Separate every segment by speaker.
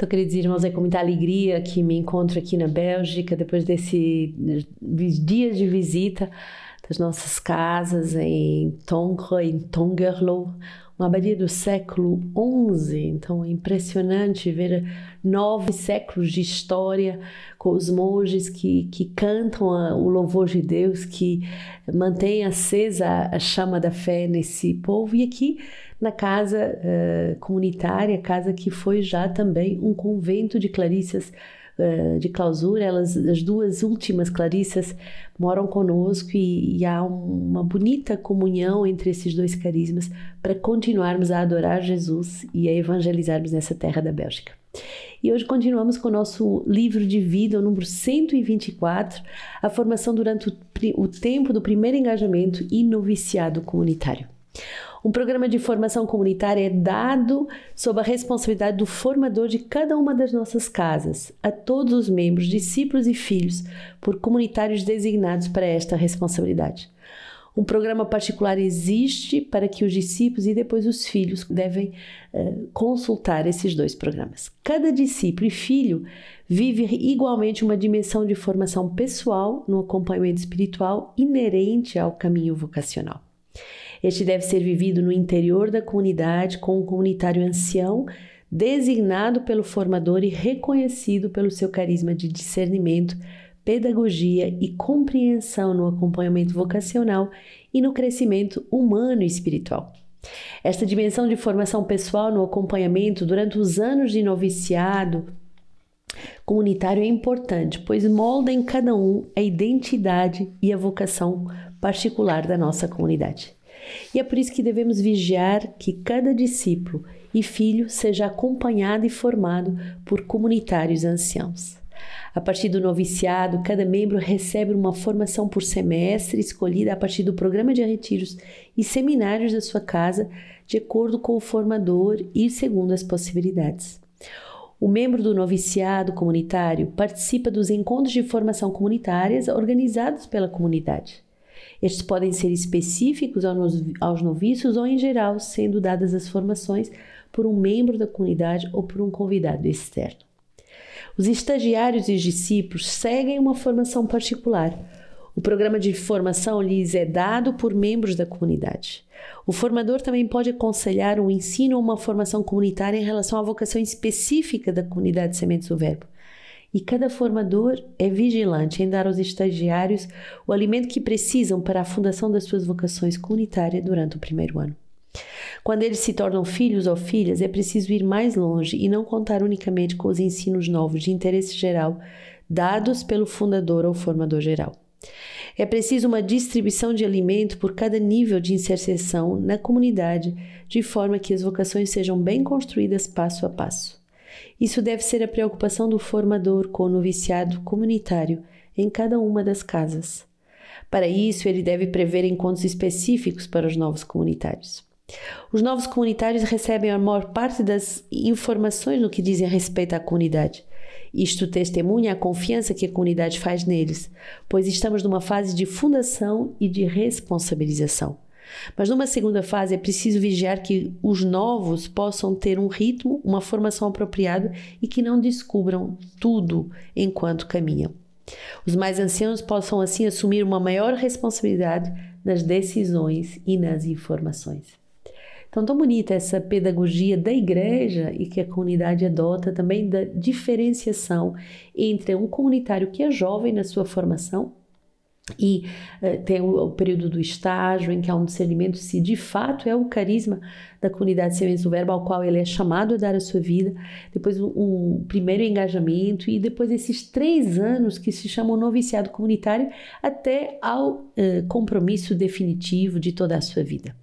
Speaker 1: Então, queridos irmãos, é com muita alegria que me encontro aqui na Bélgica, depois desses dias de visita das nossas casas em Tongres, em Tongerlo, uma abadia do século XI. Então é impressionante ver nove séculos de história com os monges que, que cantam a, o louvor de Deus, que mantém acesa a chama da fé nesse povo. E aqui na casa uh, comunitária, casa que foi já também um convento de clarissas uh, de clausura, elas, as duas últimas clarissas moram conosco e, e há uma bonita comunhão entre esses dois carismas para continuarmos a adorar Jesus e a evangelizarmos nessa terra da Bélgica. E hoje continuamos com o nosso livro de vida, o número 124, a formação durante o, o tempo do primeiro engajamento e noviciado comunitário. Um programa de formação comunitária é dado sob a responsabilidade do formador de cada uma das nossas casas, a todos os membros, discípulos e filhos, por comunitários designados para esta responsabilidade. Um programa particular existe para que os discípulos e depois os filhos devem uh, consultar esses dois programas. Cada discípulo e filho vive igualmente uma dimensão de formação pessoal no acompanhamento espiritual inerente ao caminho vocacional. Este deve ser vivido no interior da comunidade com um comunitário ancião, designado pelo formador e reconhecido pelo seu carisma de discernimento, pedagogia e compreensão no acompanhamento vocacional e no crescimento humano e espiritual. Esta dimensão de formação pessoal no acompanhamento durante os anos de noviciado comunitário é importante, pois molda em cada um a identidade e a vocação particular da nossa comunidade. E é por isso que devemos vigiar que cada discípulo e filho seja acompanhado e formado por comunitários anciãos. A partir do noviciado, cada membro recebe uma formação por semestre escolhida a partir do programa de retiros e seminários da sua casa, de acordo com o formador e segundo as possibilidades. O membro do noviciado comunitário participa dos encontros de formação comunitárias organizados pela comunidade. Estes podem ser específicos aos noviços ou, em geral, sendo dadas as formações por um membro da comunidade ou por um convidado externo. Os estagiários e os discípulos seguem uma formação particular. O programa de formação lhes é dado por membros da comunidade. O formador também pode aconselhar um ensino ou uma formação comunitária em relação à vocação específica da comunidade de Sementes do Verbo e cada formador é vigilante em dar aos estagiários o alimento que precisam para a fundação das suas vocações comunitárias durante o primeiro ano. Quando eles se tornam filhos ou filhas, é preciso ir mais longe e não contar unicamente com os ensinos novos de interesse geral dados pelo fundador ou formador geral. É preciso uma distribuição de alimento por cada nível de inserção na comunidade, de forma que as vocações sejam bem construídas passo a passo. Isso deve ser a preocupação do formador com o noviciado comunitário em cada uma das casas. Para isso, ele deve prever encontros específicos para os novos comunitários. Os novos comunitários recebem a maior parte das informações no que dizem respeito à comunidade. Isto testemunha a confiança que a comunidade faz neles, pois estamos numa fase de fundação e de responsabilização. Mas numa segunda fase é preciso vigiar que os novos possam ter um ritmo, uma formação apropriada e que não descubram tudo enquanto caminham. Os mais anciãos possam assim assumir uma maior responsabilidade nas decisões e nas informações. Então, tão bonita essa pedagogia da igreja e que a comunidade adota também da diferenciação entre um comunitário que é jovem na sua formação e uh, tem o, período do estágio, em que há um discernimento se de fato é o carisma da comunidade Sementes do Verbo ao qual ele é chamado a dar a sua vida, depois o, primeiro engajamento e depois esses três anos que se chamam noviciado comunitário até ao uh, compromisso definitivo de toda a sua vida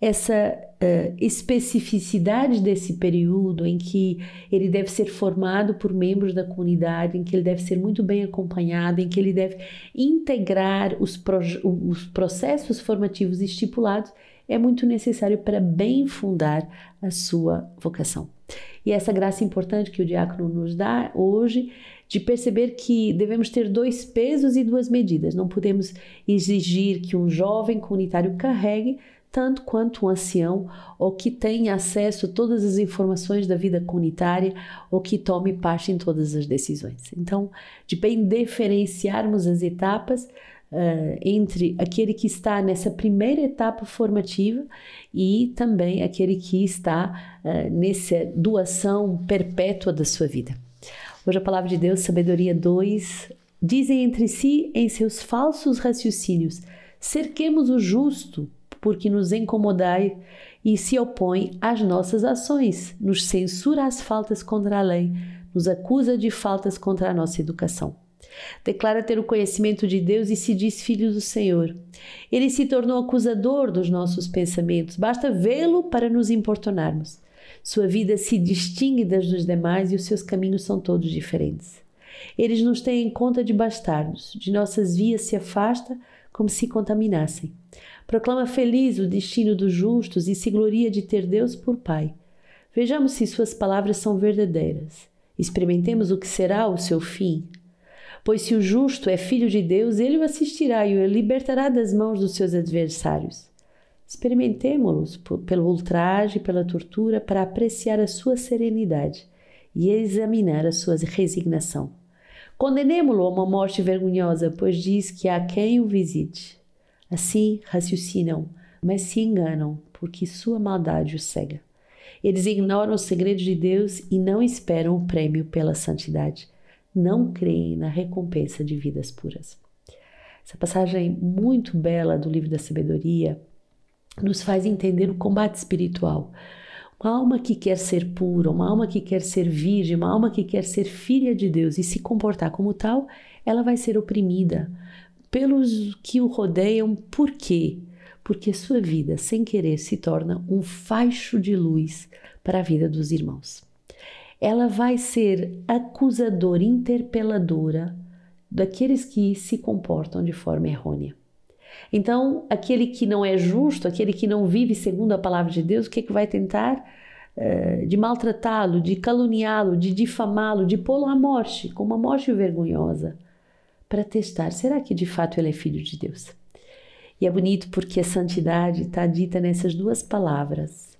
Speaker 1: essa uh, especificidade desse período em que ele deve ser formado por membros da comunidade, em que ele deve ser muito bem acompanhado, em que ele deve integrar os, os processos formativos estipulados, é muito necessário para bem fundar a sua vocação. E essa graça importante que o diácono nos dá hoje de perceber que devemos ter dois pesos e duas medidas. Não podemos exigir que um jovem comunitário carregue tanto quanto um ancião ou que tenha acesso a todas as informações da vida comunitária ou que tome parte em todas as decisões. Então, de bem diferenciarmos as etapas, uh, entre aquele que está nessa primeira etapa formativa e também aquele que está uh, nessa doação perpétua da sua vida. Hoje a palavra de Deus, Sabedoria 2, dizem entre si em seus falsos raciocínios: cerquemos o justo, porque nos incomodai e se opõe às nossas ações, nos censura as faltas contra a lei, nos acusa de faltas contra a nossa educação. Declara ter o conhecimento de Deus e se diz filho do Senhor. Ele se tornou acusador dos nossos pensamentos, basta vê-lo para nos importunarmos. Sua vida se distingue das dos demais e os seus caminhos são todos diferentes. Eles nos têm em conta de bastardos, de nossas vias se afasta como se contaminassem. Proclama feliz o destino dos justos e se gloria de ter Deus por Pai. Vejamos se suas palavras são verdadeiras. Experimentemos o que será o seu fim. Pois se o justo é filho de Deus, ele o assistirá e o libertará das mãos dos seus adversários. Experimentemo-los pelo ultraje e pela tortura para apreciar a sua serenidade e examinar a sua resignação. Condenemo-lo a uma morte vergonhosa, pois diz que há quem o visite. Assim raciocinam, mas se enganam, porque sua maldade o cega. Eles ignoram os segredos de Deus e não esperam o prêmio pela santidade não creem na recompensa de vidas puras. Essa passagem muito bela do livro da sabedoria nos faz entender o combate espiritual. Uma alma que quer ser pura, uma alma que quer ser virgem, uma alma que quer ser filha de Deus e se comportar como tal, ela vai ser oprimida pelos que o rodeiam. Por quê? Porque sua vida, sem querer, se torna um faixo de luz para a vida dos irmãos ela vai ser acusadora, interpeladora daqueles que se comportam de forma errônea. Então, aquele que não é justo, aquele que não vive segundo a palavra de Deus, o que, é que vai tentar? Uh, de maltratá-lo, de caluniá-lo, de difamá-lo, de pô-lo à morte, com uma morte vergonhosa, para testar: será que de fato ele é filho de Deus? E é bonito porque a santidade está dita nessas duas palavras: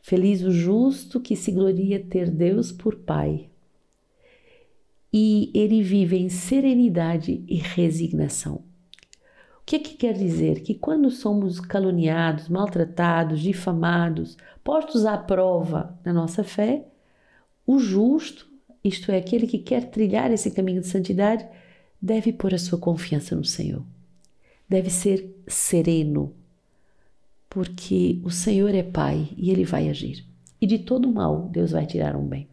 Speaker 1: Feliz o justo que se gloria ter Deus por Pai. E ele vive em serenidade e resignação. O que, que quer dizer? Que quando somos caluniados, maltratados, difamados, postos à prova na nossa fé, o justo, isto é, aquele que quer trilhar esse caminho de santidade, deve pôr a sua confiança no Senhor. Deve ser sereno, porque o Senhor é Pai e Ele vai agir. E de todo mal, Deus vai tirar um bem.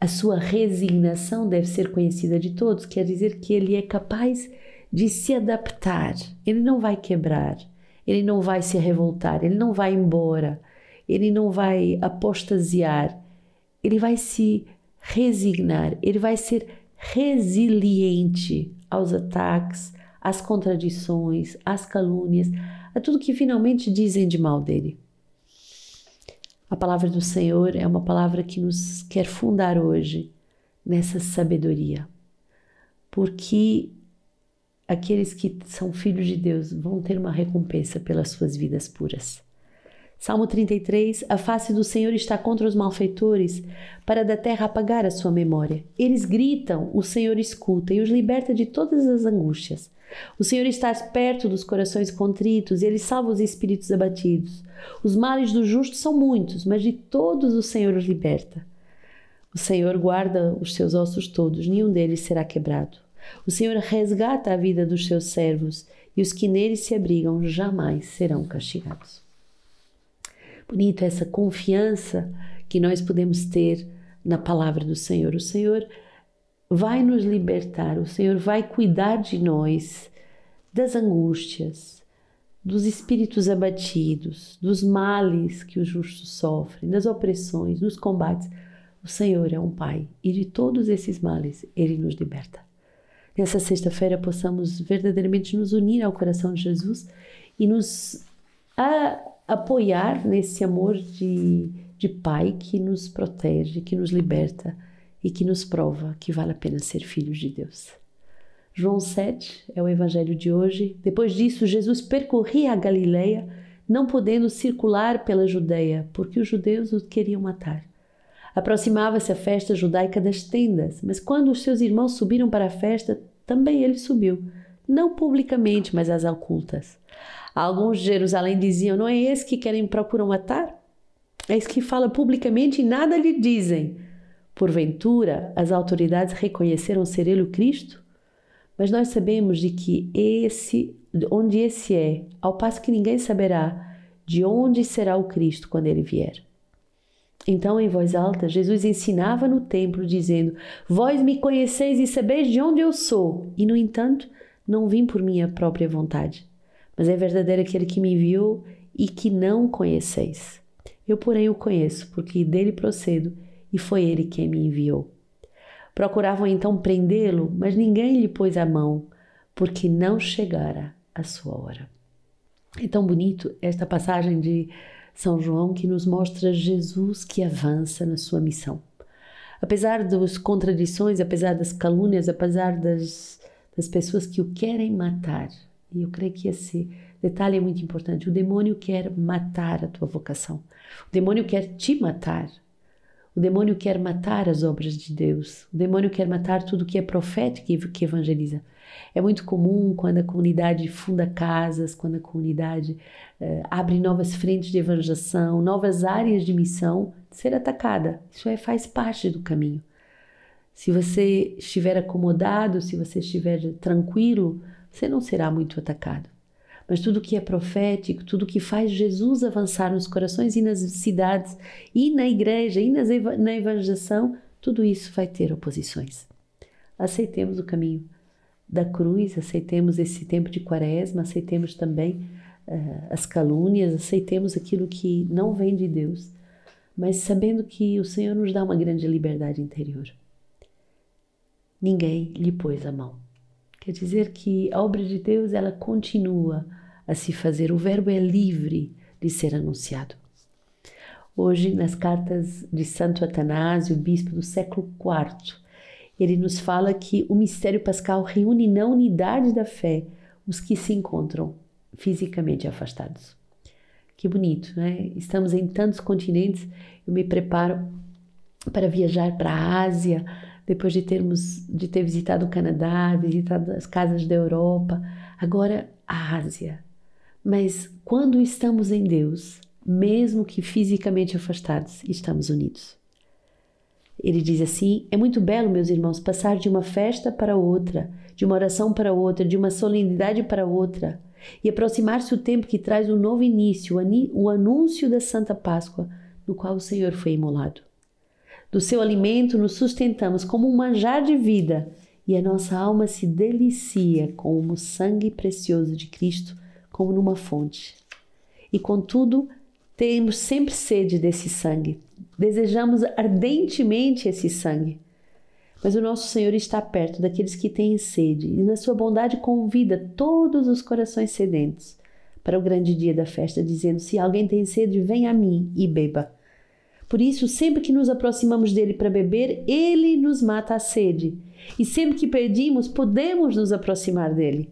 Speaker 1: A sua resignação deve ser conhecida de todos, quer dizer que Ele é capaz de se adaptar, Ele não vai quebrar, Ele não vai se revoltar, Ele não vai embora, Ele não vai apostasiar, Ele vai se resignar, Ele vai ser resiliente aos ataques, às contradições, às calúnias, a tudo que finalmente dizem de mal dele. A palavra do Senhor é uma palavra que nos quer fundar hoje nessa sabedoria, porque aqueles que são filhos de Deus vão ter uma recompensa pelas suas vidas puras. Salmo 33: A face do Senhor está contra os malfeitores, para da terra apagar a sua memória. Eles gritam, o Senhor escuta e os liberta de todas as angústias. O Senhor está perto dos corações contritos e ele salva os espíritos abatidos. Os males do justo são muitos, mas de todos o Senhor os liberta. O Senhor guarda os seus ossos todos, nenhum deles será quebrado. O Senhor resgata a vida dos seus servos e os que neles se abrigam jamais serão castigados. Bonita essa confiança que nós podemos ter na palavra do Senhor. O Senhor vai nos libertar, o Senhor vai cuidar de nós, das angústias, dos espíritos abatidos, dos males que os justos sofrem, das opressões, dos combates. O Senhor é um Pai e de todos esses males Ele nos liberta. Nessa sexta-feira possamos verdadeiramente nos unir ao coração de Jesus e nos a, apoiar nesse amor de, de Pai que nos protege, que nos liberta e que nos prova que vale a pena ser filhos de Deus. João 7 é o evangelho de hoje. Depois disso, Jesus percorria a Galileia, não podendo circular pela Judeia, porque os judeus o queriam matar. Aproximava-se a festa judaica das tendas, mas quando os seus irmãos subiram para a festa, também ele subiu, não publicamente, mas às ocultas. Alguns de Jerusalém diziam: Não é esse que querem procuram matar? É esse que fala publicamente e nada lhe dizem. Porventura, as autoridades reconheceram ser ele o Cristo? Mas nós sabemos de que esse, onde esse é, ao passo que ninguém saberá de onde será o Cristo quando ele vier. Então, em voz alta, Jesus ensinava no templo, dizendo: Vós me conheceis e sabeis de onde eu sou, e no entanto, não vim por minha própria vontade, mas é verdadeiro aquele que me enviou e que não conheceis. Eu, porém, o conheço, porque dele procedo, e foi ele quem me enviou. Procuravam então prendê-lo, mas ninguém lhe pôs a mão, porque não chegara a sua hora. É tão bonito esta passagem de São João que nos mostra Jesus que avança na sua missão. Apesar das contradições, apesar das calúnias, apesar das, das pessoas que o querem matar, e eu creio que esse detalhe é muito importante: o demônio quer matar a tua vocação, o demônio quer te matar, o demônio quer matar as obras de Deus. O demônio quer matar tudo que é profético e que evangeliza. É muito comum quando a comunidade funda casas, quando a comunidade uh, abre novas frentes de evangelização, novas áreas de missão, ser atacada. Isso é, faz parte do caminho. Se você estiver acomodado, se você estiver tranquilo, você não será muito atacado mas tudo que é profético, tudo que faz Jesus avançar nos corações e nas cidades, e na igreja, e nas, na evangelização, tudo isso vai ter oposições. Aceitemos o caminho da cruz, aceitemos esse tempo de quaresma, aceitemos também uh, as calúnias, aceitemos aquilo que não vem de Deus, mas sabendo que o Senhor nos dá uma grande liberdade interior. Ninguém lhe pôs a mão. Quer dizer que a obra de Deus ela continua a se fazer. O verbo é livre de ser anunciado. Hoje, nas cartas de Santo Atanásio, bispo do século IV, ele nos fala que o mistério pascal reúne na unidade da fé os que se encontram fisicamente afastados. Que bonito, né? Estamos em tantos continentes. Eu me preparo para viajar para a Ásia, depois de termos de ter visitado o Canadá, visitado as casas da Europa, agora a Ásia. Mas quando estamos em Deus, mesmo que fisicamente afastados, estamos unidos. Ele diz assim: É muito belo, meus irmãos, passar de uma festa para outra, de uma oração para outra, de uma solenidade para outra, e aproximar-se o tempo que traz um novo início, o anúncio da Santa Páscoa, no qual o Senhor foi imolado. Do seu alimento nos sustentamos como um manjar de vida e a nossa alma se delicia com o sangue precioso de Cristo, como numa fonte. E contudo, temos sempre sede desse sangue. Desejamos ardentemente esse sangue. Mas o nosso Senhor está perto daqueles que têm sede e, na sua bondade, convida todos os corações sedentos para o grande dia da festa, dizendo: Se alguém tem sede, venha a mim e beba. Por isso, sempre que nos aproximamos dele para beber, ele nos mata a sede. E sempre que pedimos, podemos nos aproximar dele.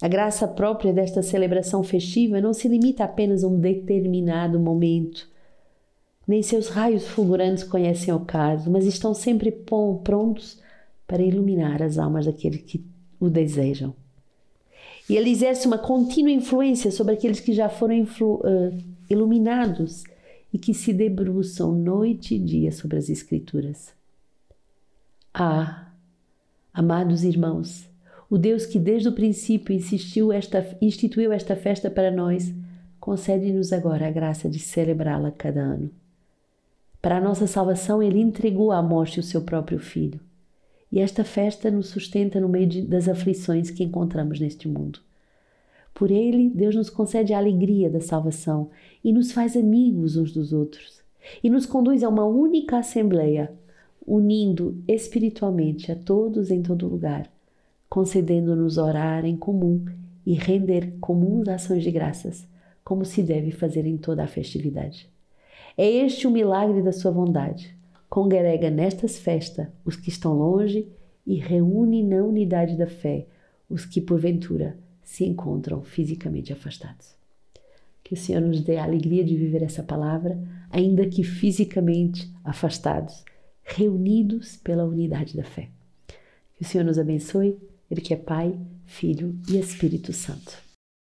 Speaker 1: A graça própria desta celebração festiva não se limita apenas a um determinado momento. Nem seus raios fulgurantes conhecem o caso, mas estão sempre prontos para iluminar as almas daqueles que o desejam. E ele exerce uma contínua influência sobre aqueles que já foram uh, iluminados e que se debruçam noite e dia sobre as Escrituras. Ah, amados irmãos, o Deus que desde o princípio esta, instituiu esta festa para nós, concede-nos agora a graça de celebrá-la cada ano. Para a nossa salvação, Ele entregou à morte o seu próprio Filho. E esta festa nos sustenta no meio de, das aflições que encontramos neste mundo. Por ele, Deus nos concede a alegria da salvação e nos faz amigos uns dos outros. E nos conduz a uma única assembleia, unindo espiritualmente a todos em todo lugar, concedendo-nos orar em comum e render comuns ações de graças, como se deve fazer em toda a festividade. É este o milagre da sua bondade. Congrega nestas festas os que estão longe e reúne na unidade da fé os que porventura se encontram fisicamente afastados. Que o Senhor nos dê a alegria de viver essa palavra, ainda que fisicamente afastados, reunidos pela unidade da fé. Que o Senhor nos abençoe, Ele que é Pai, Filho e Espírito Santo.